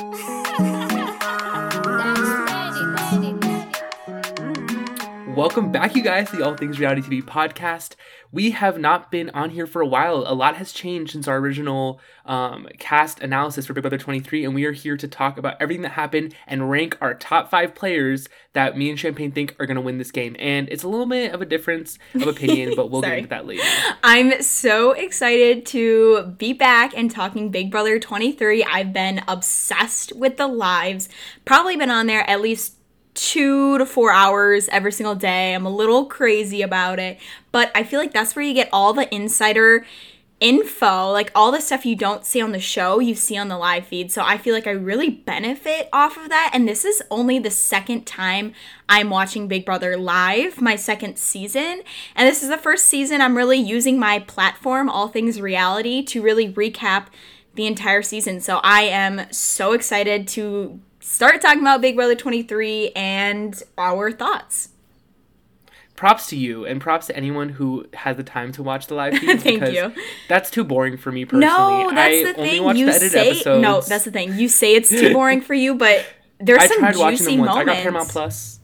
Yeah. Welcome back, you guys, to the All Things Reality TV podcast. We have not been on here for a while. A lot has changed since our original um, cast analysis for Big Brother 23, and we are here to talk about everything that happened and rank our top five players that me and Champagne think are going to win this game. And it's a little bit of a difference of opinion, but we'll get into that later. I'm so excited to be back and talking Big Brother 23. I've been obsessed with the lives, probably been on there at least two to four hours every single day. I'm a little crazy about it, but I feel like that's where you get all the insider info, like all the stuff you don't see on the show, you see on the live feed. So I feel like I really benefit off of that. And this is only the second time I'm watching Big Brother live, my second season. And this is the first season I'm really using my platform, All Things Reality, to really recap the entire season. So I am so excited to start talking about Big Brother 23 and our thoughts. Props to you and props to anyone who has the time to watch the live feed. Thank you. That's too boring for me personally. No, that's I the thing. You the say episodes. no. That's the thing. You say it's too boring for you, but there's I some tried watching juicy them once. moments. I got Paramount Plus.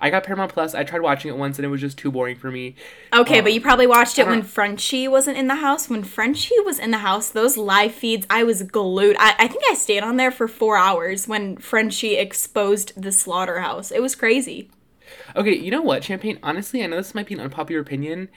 I got Paramount Plus. I tried watching it once and it was just too boring for me. Okay, Um, but you probably watched it when don't- Frenchie wasn't in the house. When Frenchie was in the house, those live feeds, I was glued. I, I think I stayed on there for four hours when Frenchie exposed the slaughterhouse. It was crazy. Okay, you know what, Champagne? Honestly, I know this might be an unpopular opinion.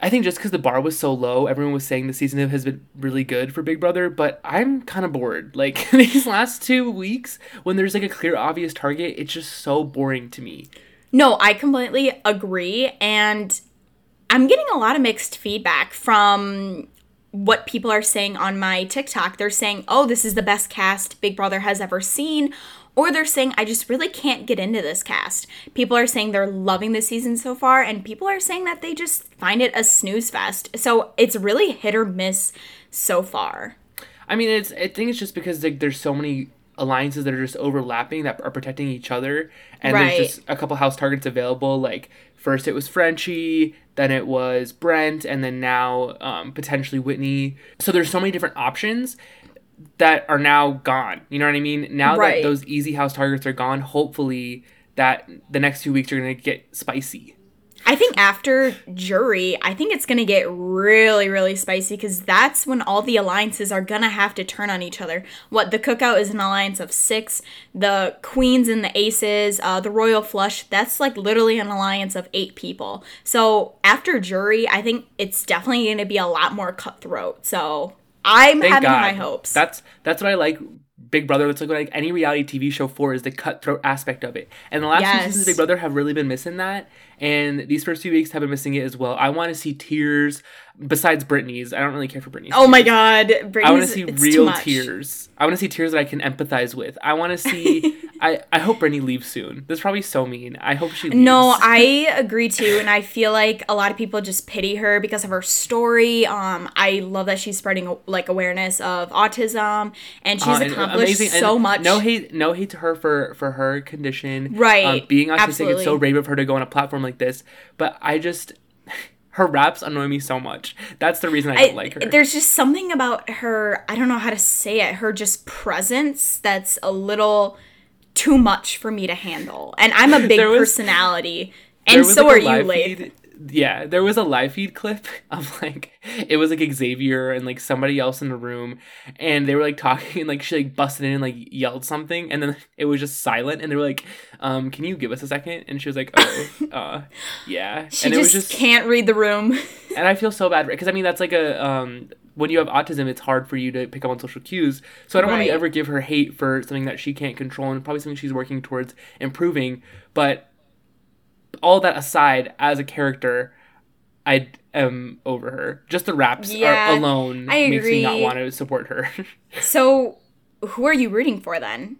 I think just because the bar was so low, everyone was saying the season has been really good for Big Brother, but I'm kind of bored. Like, these last two weeks, when there's like a clear, obvious target, it's just so boring to me. No, I completely agree. And I'm getting a lot of mixed feedback from what people are saying on my TikTok. They're saying, oh, this is the best cast Big Brother has ever seen. Or they're saying, I just really can't get into this cast. People are saying they're loving the season so far, and people are saying that they just find it a snooze fest. So it's really hit or miss so far. I mean, it's I think it's just because like there's so many alliances that are just overlapping that are protecting each other, and Right. there's just a couple house targets available. Like first it was Frenchie, then it was Brent, and then now um, potentially Whitney. So there's so many different options that are now gone. You know what I mean? Now Right. that those easy house targets are gone, hopefully that the next two weeks are gonna get spicy. I think after jury, I think it's going to get really, really spicy because that's when all the alliances are going to have to turn on each other. What the cookout is an alliance of six, the queens and the aces, uh, the royal flush, that's like literally an alliance of eight people. So after jury, I think it's definitely going to be a lot more cutthroat. So I'm Thank having God. high hopes. That's that's what I like. Big Brother. That's like what like any reality TV show for is the cutthroat aspect of it. And the last Yes. two seasons of Big Brother have really been missing that. And these first few weeks have been missing it as well. I want to see tears. Besides Britini's, I don't really care for Britini's. oh my tears. God. I want to see real tears. I want to see tears that I can empathize with. I want to see. I I hope Britini leaves soon. That's probably so mean. I hope she leaves. No, I agree too, and I feel like a lot of people just pity her because of her story. Um, I love that she's spreading like awareness of autism, and she's Uh, accomplished so and much. No hate, no hate to her for for her condition. Right, Um, being autistic, absolutely. it's so brave of her to go on a platform like this. But I just, her raps annoy me so much. That's the reason I don't I- like her. There's just something about her. I don't know how to say it. Her just presence that's a little too much for me to handle, and I'm a big was- personality, and so like, are you, feed- Yeah, there was a live feed clip of like it was like Xavier and like somebody else in the room, and they were like talking and like she like busted in and like yelled something, and then it was just silent, and they were like, um, "Can you give us a second? And she was like, "Oh, uh, yeah," She and just, it was just can't read the room. and I feel so bad because I mean that's like a um when you have autism, it's hard for you to pick up on social cues. So I don't want to ever give her hate for something that she can't control and probably something she's working towards improving. But all that aside, as a character, I am over her. Just the raps Yeah, are alone I makes me not want to support her. so, who are you rooting for then?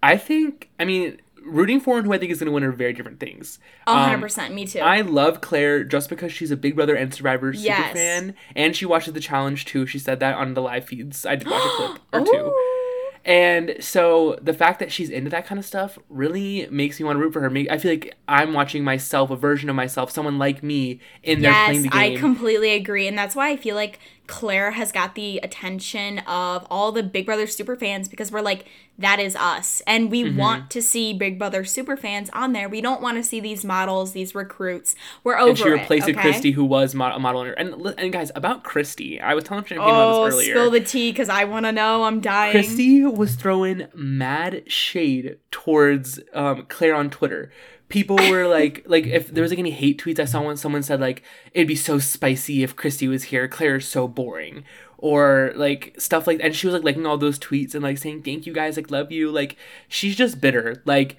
I think, I mean, rooting for and who I think is going to win are very different things. Um, hundred percent, me too. I love Claire just because she's a Big Brother and Survivor super Yes. fan, and she watches the challenge too. She said that on the live feeds. I did watch a clip or two. Ooh. And so the fact that she's into that kind of stuff really makes me want to root for her. I feel like I'm watching myself, a version of myself, someone like me in there playing Yes, the I completely agree, and that's why I feel like Claire has got the attention of all the Big Brother super fans because we're like, that is us. And we Mm-hmm. want to see Big Brother super fans on there. We don't want to see these models, these recruits. We're over and she replaced it, okay? Christy, who was a model. And and guys, about Christy, I was telling Champagne about Oh, this earlier. spill the tea because I want to know. I'm dying. Christy was throwing mad shade towards um, Claire on Twitter. People were like, like if there was like any hate tweets, I saw when Someone said like it'd be so spicy if Christy was here. Claire's so boring, or like stuff like. And she was like liking all those tweets and like saying thank you guys, like love you. Like she's just bitter. Like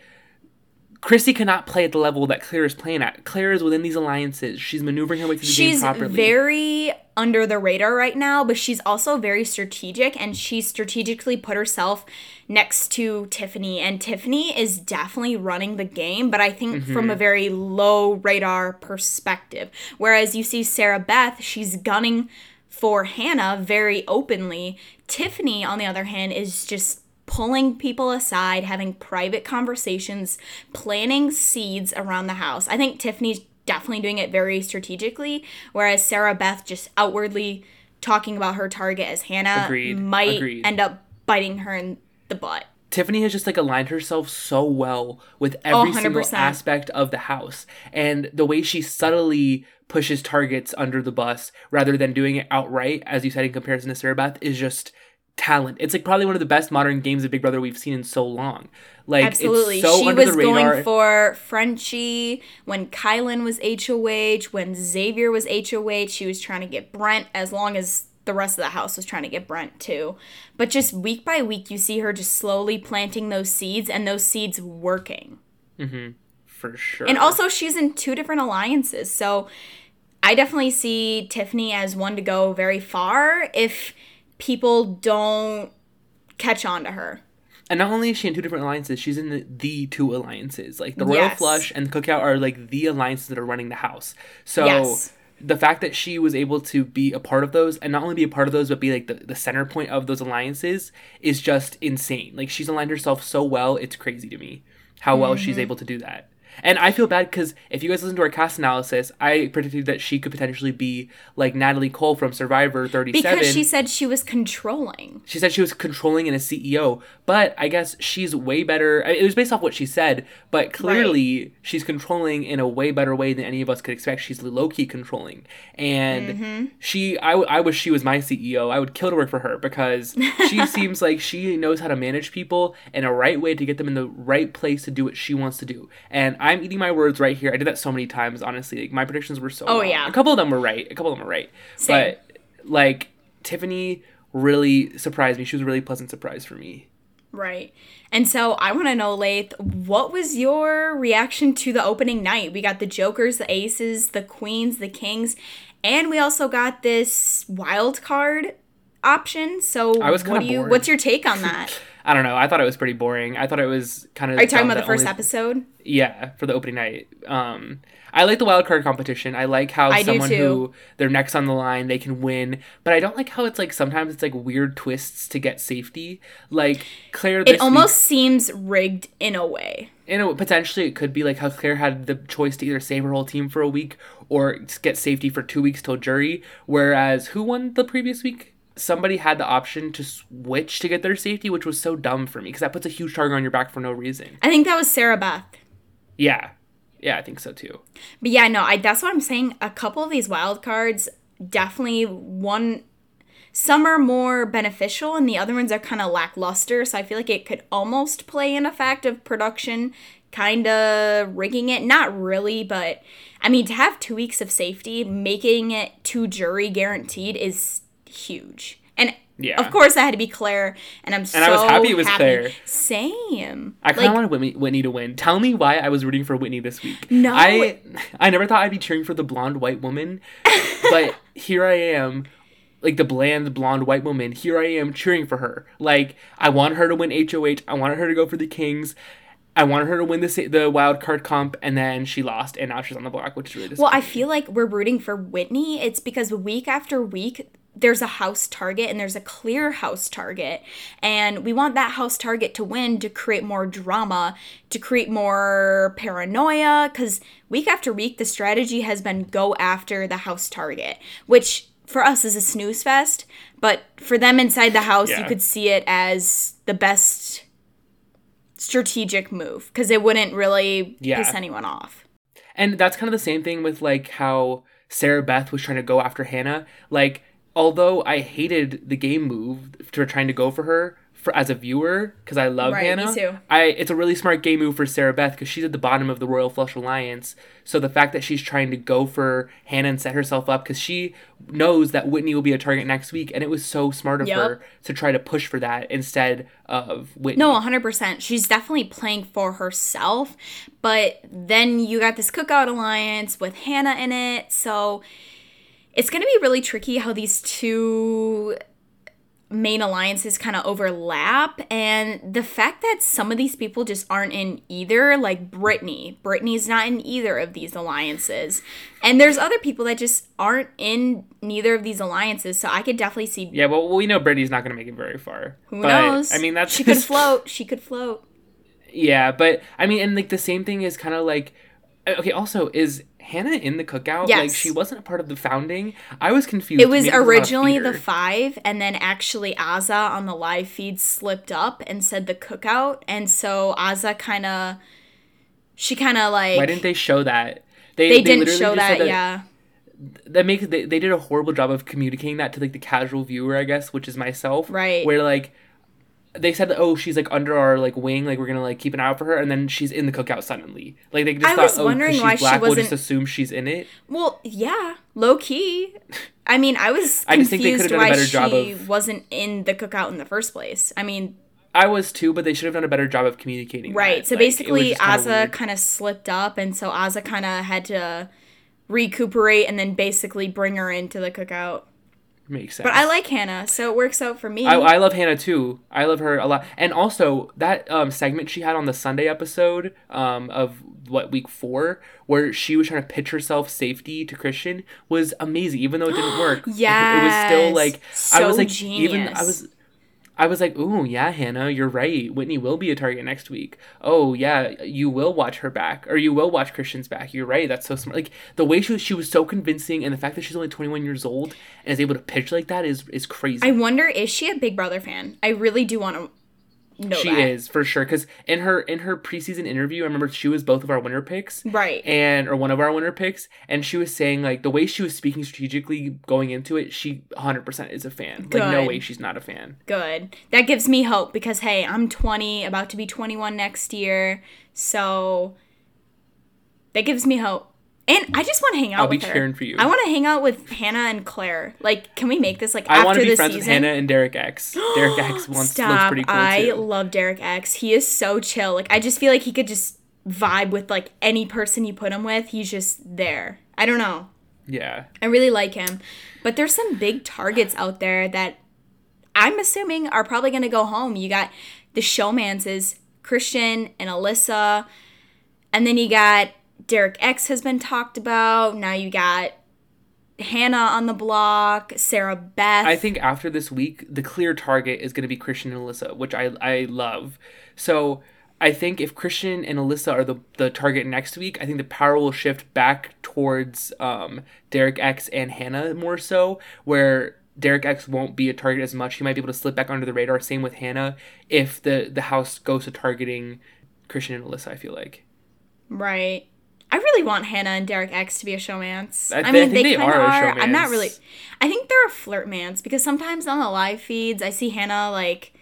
Christy cannot play at the level that Claire is playing at. Claire is within these alliances. She's maneuvering her way through the game properly. she's very under the radar right now, but she's also very strategic and she strategically put herself next to Tiffany. And Tiffany is definitely running the game, but I think Mm-hmm. from a very low radar perspective. Whereas you see Sarah Beth, she's gunning for Hannah very openly. Tiffany, on the other hand, is just pulling people aside, having private conversations, planting seeds around the house. I think Tiffany's definitely doing it very strategically, whereas Sarah Beth just outwardly talking about her target as Hannah Agreed. might Agreed. end up biting her in the butt. Tiffany has just like aligned herself so well with every single oh, aspect of the house. And the way she subtly pushes targets under the bus rather than doing it outright, as you said in comparison to Sarah Beth, is just talent. It's like probably one of the best modern games of Big Brother we've seen in so long. Like Absolutely. it's so she was going for Frenchie when Kyland was HOH, when Xavier was HOH. She was trying to get Brent as long as the rest of the house was trying to get Brent too. But just week by week, you see her just slowly planting those seeds and those seeds working. Mhm. for sure. And also, she's in two different alliances. So I definitely see Tiffany as one to go very far if people don't catch on to her. And not only is she in two different alliances, she's in the, the two alliances. Like the Royal Yes. Flush and the Cookout are like the alliances that are running the house. So Yes. the fact that she was able to be a part of those and not only be a part of those but be like the, the center point of those alliances is just insane. Like she's aligned herself so well, it's crazy to me how well she's Mm-hmm. able to do that. And I feel bad because if you guys listen to our cast analysis, I predicted that she could potentially be like Natalie Cole from Survivor 37. Because she said she was controlling. She said she was controlling and a CEO, but I guess she's way better. I- It was based off what she said, but clearly she's controlling in a way better way than any of us could expect. She's low key controlling, and Mm-hmm. she. I, I wish she was my CEO. I would kill to work for her because she seems like she knows how to manage people in a right way to get them in the right place to do what she wants to do. And I'm eating my words right here. I did that so many times. Honestly, like my predictions were so. Oh, wrong. yeah. a couple of them were right. A couple of them were right, Same. but like Tiffany really surprised me. She was a really pleasant surprise for me. Right. And so I want to know, Lath, what was your reaction to the opening night? We got the Jokers, the Aces, the Queens, the Kings, and we also got this wild card option. So I was what do you bored. what's your take on that? I don't know. I thought it was pretty boring. I thought it was kind of. Are you talking about the first episode? Yeah, for the opening night. Um, I like the wild card competition. I like how I someone who their neck's on the line, they can win. But I don't like how it's like sometimes it's like weird twists to get safety. Like Claire, this It almost seems rigged in a way. week, you know, potentially it could be like how Claire had the choice to either save her whole team for a week or get safety for two weeks till jury. Whereas who won the previous week? Somebody had the option to switch to get their safety, which was so dumb for me because that puts a huge target on your back for no reason. I think that was Sarah Beth. Yeah, yeah, I think so too. But yeah, no, I that's what I'm saying. A couple of these wild cards definitely one some are more beneficial and the other ones are kind of lackluster, so I feel like it could almost play in effect of production kind of rigging it. Not really, but I mean to have 2 weeks of safety, making it to jury guaranteed is huge. And Yeah. of course, I had to be Claire, and I'm so I was happy it was Claire. Same. I kind of Like, wanted Whitney, Whitney to win. Tell me why I was rooting for Whitney this week. No. I I never thought I'd be cheering for the blonde white woman, but here I am, like the bland blonde white woman. Here I am cheering for her. Like I want her to win HOH. I wanted her to go for the Kings. I wanted her to win the the wild card comp, and then she lost, and now she's on the block, which is really Well. I feel like we're rooting for Whitney. It's because week after week, there's a house target and there's a clear house target. And we want that house target to win to create more drama, to create more paranoia. Because week after week, the strategy has been go after the house target, which for us is a snooze fest, but for them inside the house, you could see it as the best strategic move because it wouldn't really Yeah. piss anyone off. And that's kind of the same thing with like how Sarah Beth was trying to go after Hannah. Like, although I hated the game move for trying to go for her for as a viewer because I love Right, me Hannah. too. I it's a really smart game move for Sarah Beth because she's at the bottom of the Royal Flush Alliance. So the fact that she's trying to go for Hannah and set herself up because she knows that Whitney will be a target next week, and it was so smart of Yep. her to try to push for that instead of Whitney. No, 100%. She's definitely playing for herself. But then you got this cookout alliance with Hannah in it. So it's going to be really tricky how these two main alliances kind of overlap. And the fact that some of these people just aren't in either, like Britini. Britini's not in either of these alliances. And there's other people that just aren't in neither of these alliances. So I could definitely see Yeah, well, we know Britini's not going to make it very far. who But, knows. I mean, that's she could float. She could float. Yeah, but I mean, and like the same thing is kind of like, uh, okay. Also, is Hannah in the cookout? Like she wasn't a part of the founding. I was confused. It was Maybe it's not a originally the five, and then actually Azah on the live feed slipped up and said the cookout, and so Azah kind of, she kind of like Why didn't they show that? They, they didn't show said that, yeah. That makes they, they did a horrible job of communicating that to like the casual viewer, I guess, which is myself. Right. Where like they said, that oh, she's like under our like wing, like we're gonna like keep an eye out for her, and then she's in the cookout suddenly. Like they just I thought, was oh, wondering because why she's she black, we'll just assume she's in it. Well, yeah, low key. I mean, I was I just think they confused could've done a why better job she of- wasn't in the cookout in the first place. I mean, I was too, but they should have done a better job of communicating. right. that. So Like, basically, Azah kind of slipped up, and so Azah kind of had to recuperate and then basically bring her into the cookout. Makes sense. But I like Hannah, so it works out for me. I, I love Hannah too. I love her a lot. And also that um, segment she had on the Sunday episode um, of what week four, where she was trying to pitch herself safety to Christian, was amazing. Even though it didn't work, yeah, it was still like I was like even I was. I was like, "Ooh, yeah, Hannah, you're right. Whitney will be a target next week. Oh, yeah, you will watch her back, or you will watch Christian's back. You're right. That's so smart. Like the way she was, she was so convincing, and the fact that she's only 21 years old and is able to pitch like that is is crazy. I wonder is she a Big Brother fan? I really do want to know she that. is for sure because in her in her preseason interview i remember she was both of our winner picks Right. and or one of our winner picks and she was saying like the way she was speaking strategically going into it she 100% is a fan like no way she's not a fan Good. That gives me hope because hey, I'm 20, about to be 21 next year, so that gives me hope. And I just want to hang out I'll be her. cheering for you. I want to hang out with Hannah and Claire. Like, can we make this like i after want to be the friends season? with hannah and derek x derek x wants looks Stop. pretty cool I too love Derek X. He is so chill. Like I just feel like he could just vibe with like any person you put him with. He's just there. I don't know. yeah I really like him. But there's some big targets out there that I'm assuming are probably going to go home. You got the showmances, Christian and Alyssa. And then you got Derek X has been talked about. Now you got Hannah on the block, Sarah Beth. I think after this week, the clear target is going to be Christian and Alyssa, which I I love. So I think if Christian and Alyssa are the the target next week, I think the power will shift back towards um, Derek X and Hannah more so, where Derek X won't be a target as much. He might be able to slip back under the radar. Same with Hannah. If the the house goes to targeting Christian and Alyssa, I feel like. Right. I really want Hannah and Derek X to be a showmance. I I, I mean, think they, they kind of are. I'm not really. I think they're a flirt mans because sometimes on the live feeds, I see Hannah like.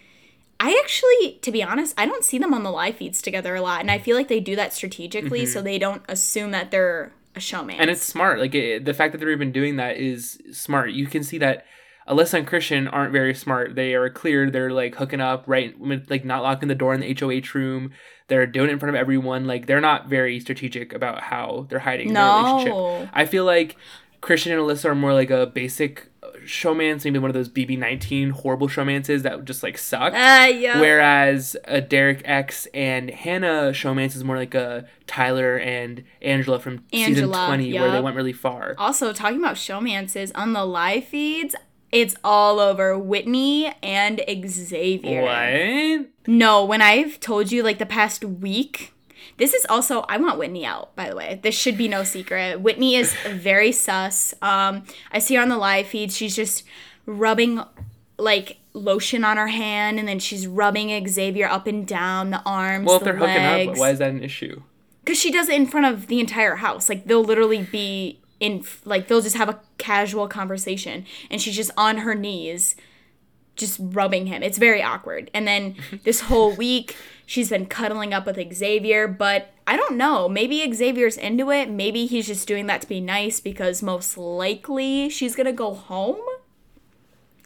I actually, to be honest, I don't see them on the live feeds together a lot, and I feel like they do that strategically so they don't assume that they're a showman. Mm-hmm. and it's smart. Like it, the fact that they're even doing that is smart. You can see that Alyssa and Christian aren't very smart. They are clear. They're like hooking up right, like not locking the door in the HOH room. They're doing it in front of everyone. Like they're not very strategic about how they're hiding their relationship. I feel like Christian and Alyssa are more like a basic uh, showmance, maybe one of those BB nineteen horrible showmances that just like suck. Uh, yeah. Whereas a Derek X and Hannah showmance is more like a Tyler and Angela from season Angela, 20 where they went really far. Also, talking about showmances on the live feeds, it's all over Whitney and Xavier. What? No, when I've told you like the past week This is also I want Whitney out, by the way. This should be no secret. Whitney is very sus. Um I see her on the live feed. She's just rubbing like lotion on her hand and then she's rubbing Xavier up and down the arms. Well, if the they're hooking up, why is that an issue? Because she does it in front of the entire house. Like they'll literally be in, like they'll just have a casual conversation, and she's just on her knees, just rubbing him. It's very awkward. And then this whole week, she's been cuddling up with Xavier, but I don't know. Maybe Xavier's into it. Maybe he's just doing that to be nice because most likely she's gonna go home.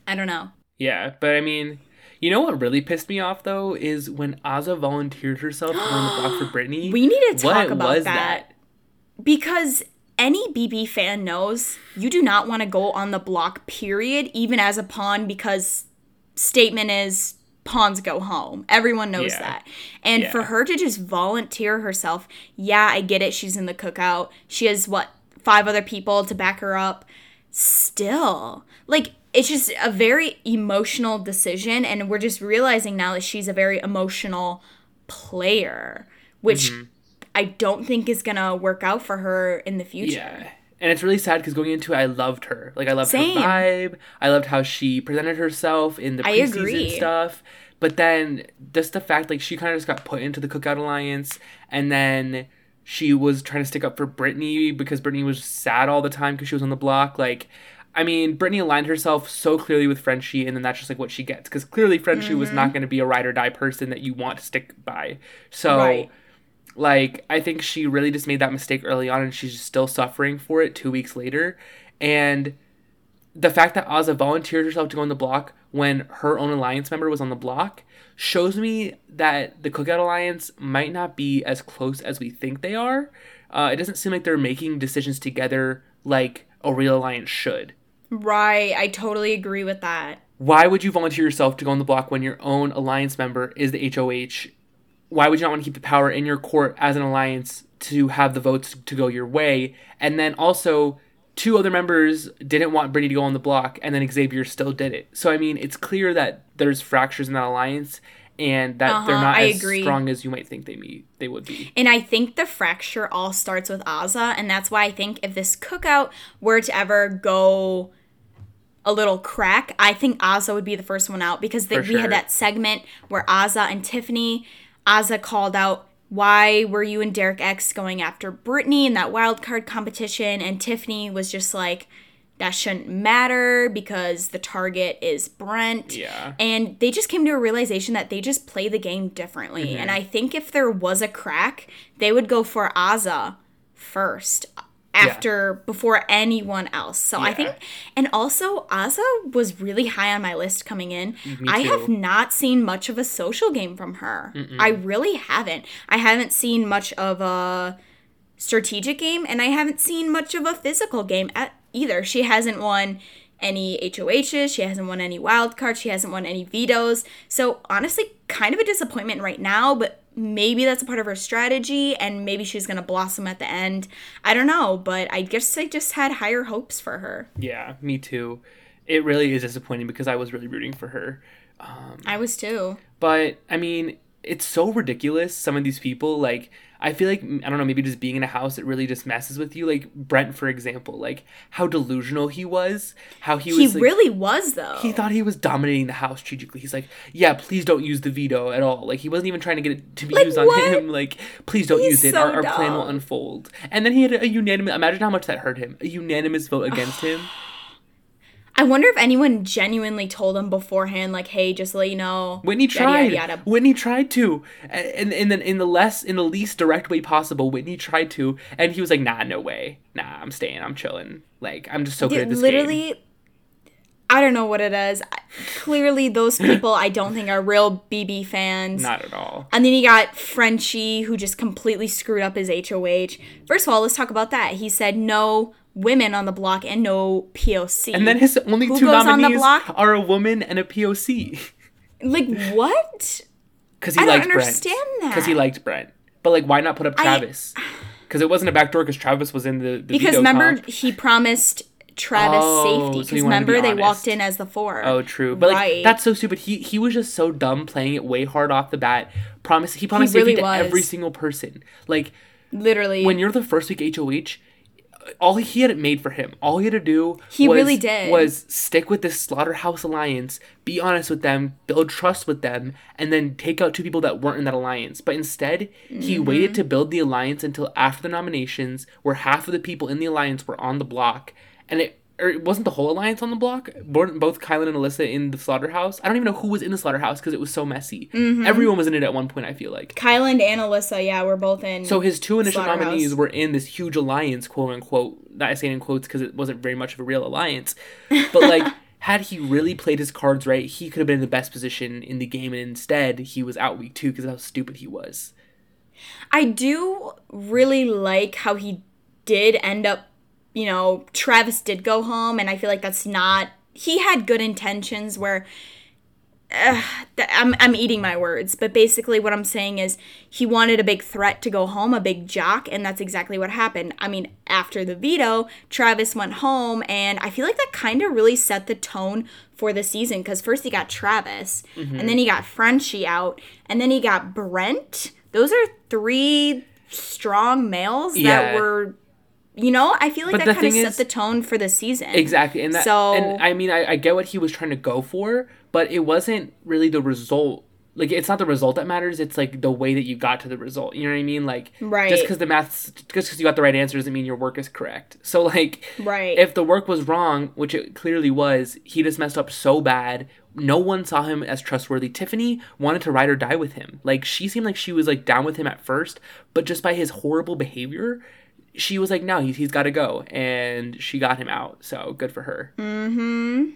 I don't know. Yeah, but I mean, you know what really pissed me off though is when Azah volunteered herself to on the block for Britini. We need to talk What about was that. because any BB fan knows you do not want to go on the block, period, even as a pawn, because statement is pawns go home. Everyone knows Yeah. that. And for her to just volunteer herself, yeah, I get it. She's in the cookout. She has what, five other people to back her up. Still, like, it's just a very emotional decision. And we're just realizing now that she's a very emotional player, which Mm-hmm. I don't think is gonna work out for her in the future. Yeah. And it's really sad because going into it, I loved her. Like I loved Same. her vibe. I loved how she presented herself in the preseason stuff. But then just the fact like she kind of just got put into the Cookout Alliance, and then she was trying to stick up for Britini because Britini was sad all the time because she was on the block. Like, I mean, Britini aligned herself so clearly with Frenchie, and then that's just like what she gets because clearly Frenchie was Mm-hmm. not going to be a ride or die person that you want to stick by. So Right. Like I think she really just made that mistake early on and she's still suffering for it two weeks later. And the fact that Azah volunteered herself to go on the block when her own alliance member was on the block shows me that the Cookout Alliance might not be as close as we think they are. Uh, it doesn't seem like they're making decisions together like a real alliance should. Right. I totally agree with that. Why would you volunteer yourself to go on the block when your own alliance member is the HOH? Why would you not want to keep the power in your court as an alliance to have the votes to go your way? And then also, two other members didn't want Britini to go on the block, and then Xavier still did it. So I mean, it's clear that there's fractures in that alliance, and that they're Uh-huh, not I as agree. strong as you might think they be, they would be. And I think the fracture all starts with Azah, and that's why I think if this cookout were to ever go a little crack, I think Azah would be the first one out because they, For we had that segment where Azah and Tiffany, Azah called out, "Why were you and Derek X going after Britini in that wild card competition?" And Tiffany was just like, "That shouldn't matter because the target is Brent." Yeah. And they just came to a realization that they just play the game differently. Mm-hmm. And I think if there was a crack, they would go for Azah first after before anyone else. So I think and also Azah was really high on my list coming in. I have not seen much of a social game from her. I really haven't. I haven't seen much of a strategic game and I haven't seen much of a physical game at either. She hasn't won any HOHs, she hasn't won any wild cards, she hasn't won any vetoes. So honestly, kind of a disappointment right now, but maybe that's a part of her strategy and maybe she's going to blossom at the end. I don't know, but I guess I just had higher hopes for her. Yeah, me too. It really is disappointing because I was really rooting for her. Um, I was too. But I mean, it's so ridiculous. Some of these people, like, I feel like I don't know, maybe just being in a house, it really just messes with you. Like Brent, for example, like how delusional he was, how he was. He like, really was though. He thought he was dominating the house strategically. He's like, yeah, please don't use the veto at all. Like he wasn't even trying to get it to be Like, used on what? him. Like, please don't He's use it. so our, our plan will unfold. And then he had a, unanimous. Imagine how much that hurt him. A unanimous vote against him. I wonder if anyone genuinely told him beforehand, like, "Hey, just let you know." Whitney tried. yada, yada. Whitney tried to, and in the in the less in the least direct way possible. Whitney tried to, and he was like, "Nah, no way. Nah, I'm staying. I'm chilling. Like I'm just so good at this literally, game." I don't know what it is. Clearly, those people I don't think are real BB fans. Not at all. And then you got Frenchie, who just completely screwed up his HOH. First of all, let's talk about that. He said no women on the block and no POC. And then his only Who two goes on the nominees block? are a woman and a POC. like what? Because he I liked Brent. Because he liked Brent. But like, why not put up Travis? Because it wasn't a backdoor. Because Travis was in the, the Because remember, comp. he promised Travis Oh, safety because wanted to be remember they walked in as the four. Oh, true. But like that's so stupid. He he was just so dumb playing it way hard off the bat. Promise he promised really safety to every single person. Like literally. when you're the first week HOH, all he, he had it made for him. All he had to do He was, really did. was stick with this slaughterhouse alliance, be honest with them, build trust with them, and then take out two people that weren't in that alliance. But instead, he Mm-hmm. waited to build the alliance until after the nominations, where half of the people in the alliance were on the block, and it. Or it wasn't the whole alliance on the block. Born- Both Kyland and Alyssa in the slaughterhouse. I don't even know who was in the slaughterhouse because it was so messy. Mm-hmm. Everyone was in it at one point. I feel like. Kyland and Alyssa, yeah, we're both in. So his two initial nominees were in this huge alliance, quote unquote. That I say in quotes because it wasn't very much of a real alliance, but like had he really played his cards right, he could have been in the best position in the game, and instead he was out week two because of how stupid he was. I do really like how he did end up, you know, Travis did go home, and I feel like that's not. He had good intentions where. Uh, th- I'm, I'm eating my words, but basically, what I'm saying is he wanted a big threat to go home, a big jock, and that's exactly what happened. I mean, after the veto, Travis went home, and I feel like that kind of really set the tone for the season because first he got Travis, and then he got Frenchie out, and then he got Brent. Those are three strong males Yeah. that were, you know, I feel like But that kind of set is- the tone for the season. Exactly, and that, So- and I mean, I, I get what he was trying to go for, but it wasn't really the result. Like, it's not the result that matters. It's like the way that you got to the result. You know what I mean? Like, Right. Just because the maths, just because you got the right answer doesn't mean your work is correct. So, like, Right. if the work was wrong, which it clearly was, he just messed up so bad. No one saw him as trustworthy. Tiffany wanted to ride or die with him. Like, she seemed like she was like down with him at first, but just by his horrible behavior, she was like, no, he's, he's got to go. And she got him out. So good for her. mm-hmm.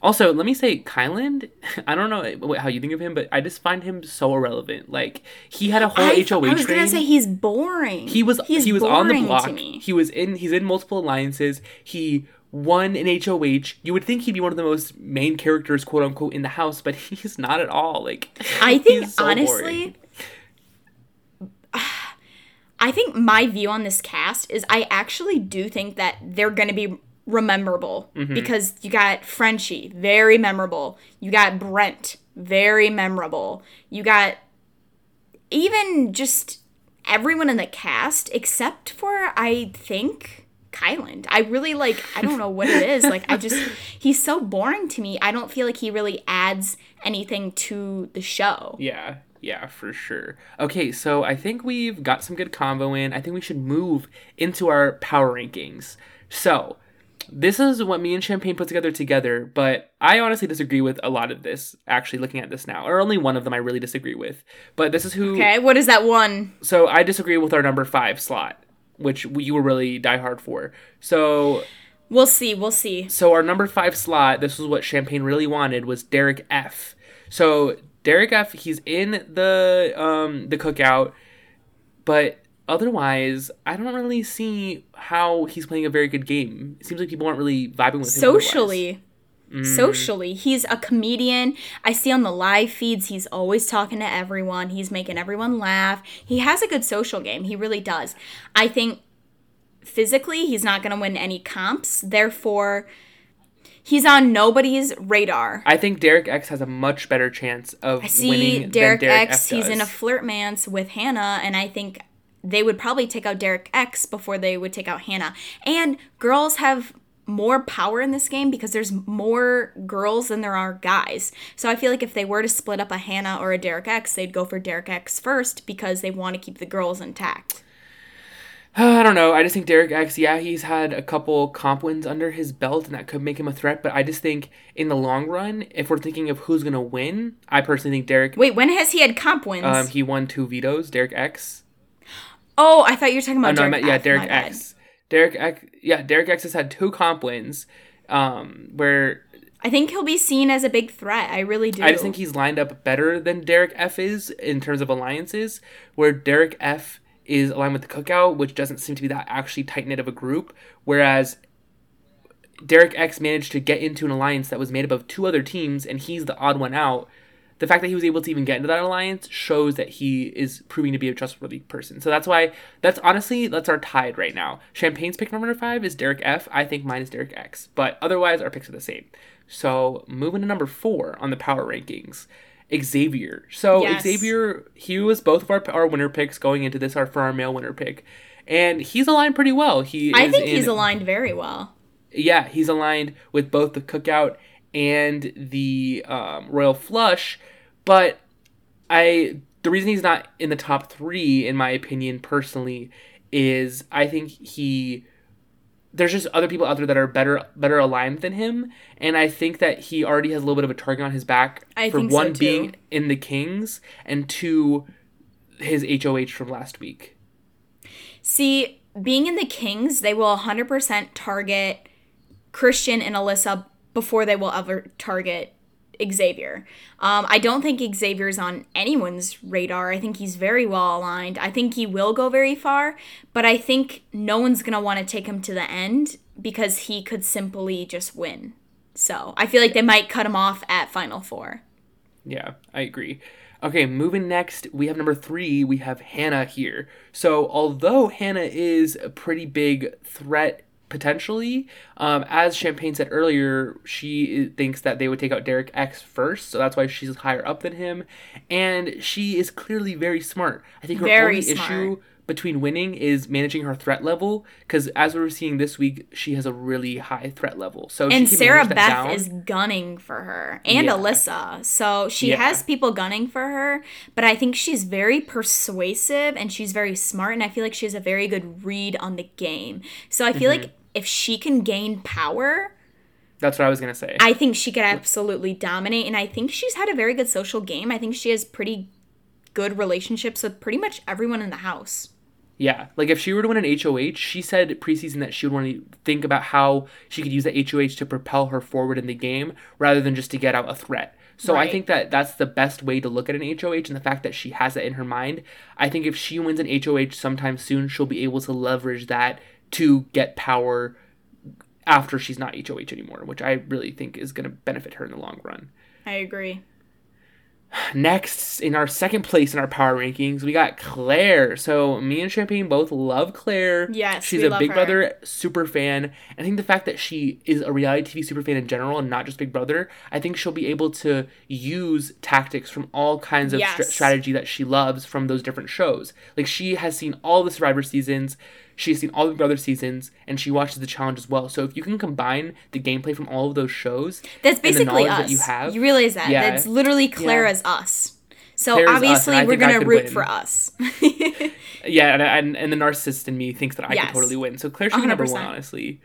Also, let me say, Kyland, I don't know how you think of him, but I just find him so irrelevant. Like, he had a whole I, HOH I was train. gonna say he's boring. he was he's he was on the block. He was in he's in multiple alliances. He won an HOH. You would think he'd be one of the most main characters, quote unquote, in the house, but he's not at all. Like I think so honestly. I think my view on this cast is I actually do think that they're going to be rememberable Mm-hmm. because you got Frenchie, very memorable. You got Brent, very memorable. You got even just everyone in the cast except for I think Kyland. I really like I don't know what it is. Like I just he's so boring to me. I don't feel like he really adds anything to the show. Yeah, yeah, for sure. Okay, so I think we've got some good combo in. I think we should move into our power rankings. So, this is what me and Champagne put together together, but I honestly disagree with a lot of this, actually, looking at this now. Or only one of them I really disagree with. But this is who. Okay, what is that one? So, I disagree with our number five slot, which you were really diehard for. So, We'll see. We'll see. so our number five slot, this was what Champagne really wanted, was Derek F. So Derek F. He's in the um the cookout, but otherwise, I don't really see how he's playing a very good game. It seems like people aren't really vibing with him. Socially. Socially, he's a comedian. I see on the live feeds, he's always talking to everyone. He's making everyone laugh. He has a good social game. He really does. I think physically, he's not going to win any comps. Therefore, he's on nobody's radar. I think Derek X has a much better chance of I see winning Derek, than Derek X. F. He's in a does. flirtmance with Hannah, and I think they would probably take out Derek X before they would take out Hannah. And girls have more power in this game because there's more girls than there are guys. So I feel like if they were to split up a Hannah or a Derek X, they'd go for Derek X first because they want to keep the girls intact. I don't know. I just think Derek X, yeah, he's had a couple comp wins under his belt, and that could make him a threat. But I just think in the long run, if we're thinking of who's gonna win, I personally think Derek. Wait, when has he had comp wins? Um, he won two vetoes. Derek X. oh, I thought you were talking Oh about no, I Derek meant yeah, F. Derek bad. X. Derek X. Yeah, Derek X has had two comp wins. Um, where I think he'll be seen as a big threat. I really do. I just think he's lined up better than Derek F is in terms of alliances, where Derek F is aligned with the cookout, which doesn't seem to be that actually tight knit of a group, whereas Derek X managed to get into an alliance that was made up of two other teams, and he's the odd one out. the fact that he was able to even get into that alliance shows that he is proving to be a trustworthy person. So that's why that's honestly that's our tied right now. Champagne's pick number five is Derek F. I think mine is Derek X. But otherwise our picks are the same. So moving to number four on the power rankings. Xavier. So Yes. Xavier, he was both of our, our winner picks going into this our for our male winner pick. And he's aligned pretty well. He I think in- he's aligned very well. yeah, he's aligned with both the cookout and the um, royal flush, but I the reason he's not in the top three, in my opinion, personally, is I think he there's just other people out there that are better better aligned than him, and I think that he already has a little bit of a target on his back I for so, one too. being in the Kings and two his HOH from last week. See, being in the Kings, they will 100% target Christian and Alyssa before they will ever target Xavier. Um, I don't think Xavier's on anyone's radar. I think he's very well aligned. I think he will go very far, but I think no one's going to want to take him to the end because he could simply just win. So I feel like they might cut him off at Final Four. Yeah, I agree. Okay, moving next, we have number three. We have Hannah here. So, although Hannah is a pretty big threat potentially, um, as Champagne said earlier, she thinks that they would take out Derek X first, so that's why she's higher up than him. And she is clearly very smart. I think her Very only smart. issue between winning is managing her threat level, because as we were seeing this week, she has a really high threat level. So and Sarah Beth down. is gunning for her and Yeah. Alyssa. So she Yeah. has people gunning for her, but I think she's very persuasive and she's very smart and I feel like she has a very good read on the game. So I feel Mm-hmm. like if she can gain power, That's what I was gonna say. I think she could absolutely dominate and I think she's had a very good social game. I think she has pretty good relationships with pretty much everyone in the house. Yeah, like if she were to win an HOH, she said preseason that she would want to think about how she could use the HOH to propel her forward in the game rather than just to get out a threat. So I think that that's the best way to look at an HOH and the fact that she has that in her mind. I think if she wins an HOH sometime soon, she'll be able to leverage that to get power after she's not HOH anymore, which I really think is going to benefit her in the long run. I agree. Next, in our second place in our power rankings, we got Claire. So me and Champagne both love Claire. Yes, she's a Big her. Brother super fan. I think the fact that she is a reality TV super fan in general and not just Big Brother, I think she'll be able to use tactics from all kinds of Yes. strategy that she loves from those different shows. Like she has seen all the Survivor seasons. She's seen all the Big Brother seasons, and she watches the challenge as well. So if you can combine the gameplay from all of those shows, That's basically us. that you have, you realize that? Yeah. That's literally Claire Yeah. as us. So is us, obviously we're gonna root win. for us. Yeah, and, and and the narcissist in me thinks that I Yes. could totally win. So Claire should be number one, honestly.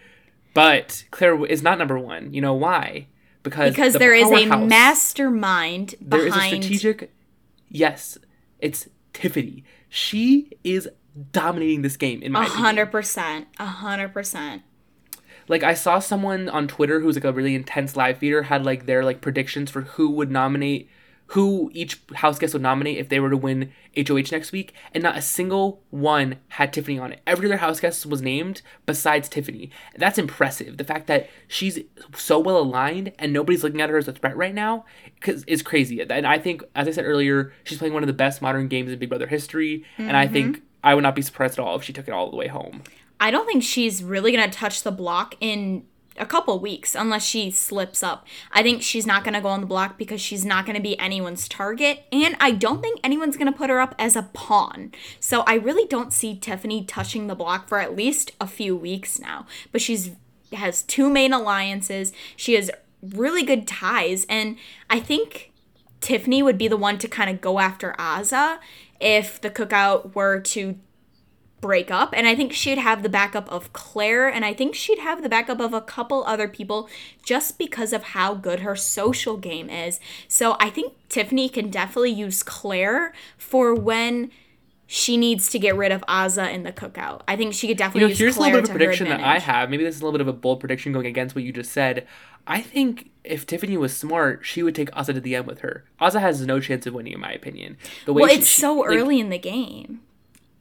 But Claire is not number one. You know why? Because because the there is a mastermind There is a behind strategic. Yes, it's Tiffany. She is dominating this game in my opinion. hundred percent, a hundred percent. Like I saw someone on Twitter who's like a really intense live feeder had like their like predictions for who would nominate who each house guest would nominate if they were to win HOH next week, and not a single one had Tiffany on it. Every other house guest was named besides Tiffany. That's impressive. The fact that she's so well aligned and nobody's looking at her as a threat right now cause, is crazy. And I think, as I said earlier, she's playing one of the best modern games in Big Brother history, and I think mm-hmm. I would not be surprised at all if she took it all the way home. I don't think she's really gonna touch the block in a couple weeks unless she slips up. I think she's not gonna go on the block because she's not gonna be anyone's target, and I don't think anyone's gonna put her up as a pawn. So I really don't see Tiffany touching the block for at least a few weeks now. But she's has two main alliances. She has really good ties, and I think Tiffany would be the one to kind of go after Azah if the cookout were to break up and i think she'd have the backup of claire and i think she'd have the backup of a couple other people just because of how good her social game is so i think tiffany can definitely use claire for when she needs to get rid of Azah in the cookout. I think she could definitely You know, use here's Claire a little bit of a prediction that I have. Maybe this is a little bit of a bold prediction going against what you just said. I think if Tiffany was smart, she would take Azah to the end with her. Azah has no chance of winning, in my opinion. The way Well, it's she- so like, early in the game.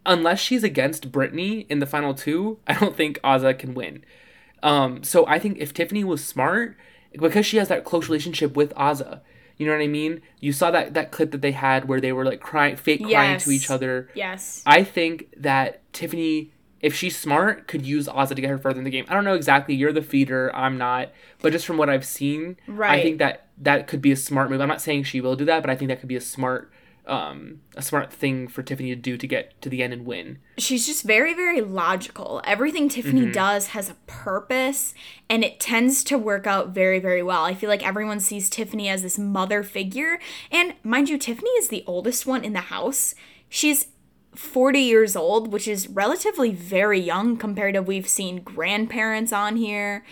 unless she's against Britini in the final two, I don't think Azah can win. Um, so I think if Tiffany was smart, because she has that close relationship with Azah, You know what I mean? You saw that that clip that they had where they were like crying, fake crying to each other. Yes. I think that Tiffany, if she's smart, could use Ozzy to get her further in the game. I don't know exactly. You're the feeder. I'm not. But just from what I've seen, right. I think that that could be a smart move. I'm not saying she will do that, but I think that could be a smart, um, a smart thing for Tiffany to do to get to the end and win. she's just very very logical everything tiffany Mm-hmm. does has a purpose and it tends to work out very very well i feel like everyone sees tiffany as this mother figure and mind you tiffany is the oldest one in the house she's 40 years old which is relatively very young compared to we've seen grandparents on here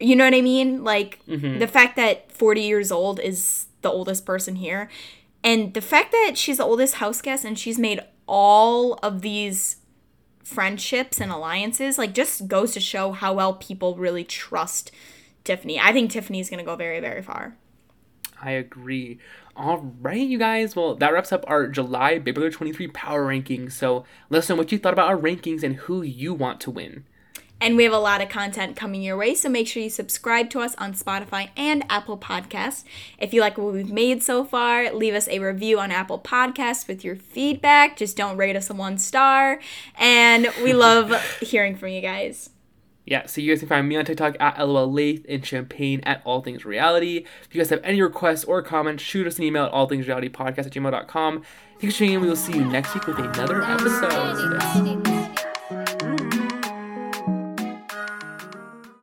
you know what i mean like Mm-hmm. the fact that 40 years old is the oldest person here and the fact that she's the oldest house guest and she's made all of these friendships and alliances like just goes to show how well people really trust Tiffany. I think Tiffany's going to go very very far. I agree. All right, you guys. Well, that wraps up our July Big Brother 23 power rankings. So let us know what you thought about our rankings and who you want to win. And we have a lot of content coming your way, so make sure you subscribe to us on Spotify and Apple Podcasts. If you like what we've made so far, leave us a review on Apple Podcasts with your feedback. Just don't rate us a one star. And we love hearing from you guys. Yeah, so you guys can find me on TikTok at LOL Lath and Champagne at All Things Reality. If you guys have any requests or comments, shoot us an email at allthingsrealitypodcast at gmail.com. Thanks for tuning in. We will see you next week with another episode.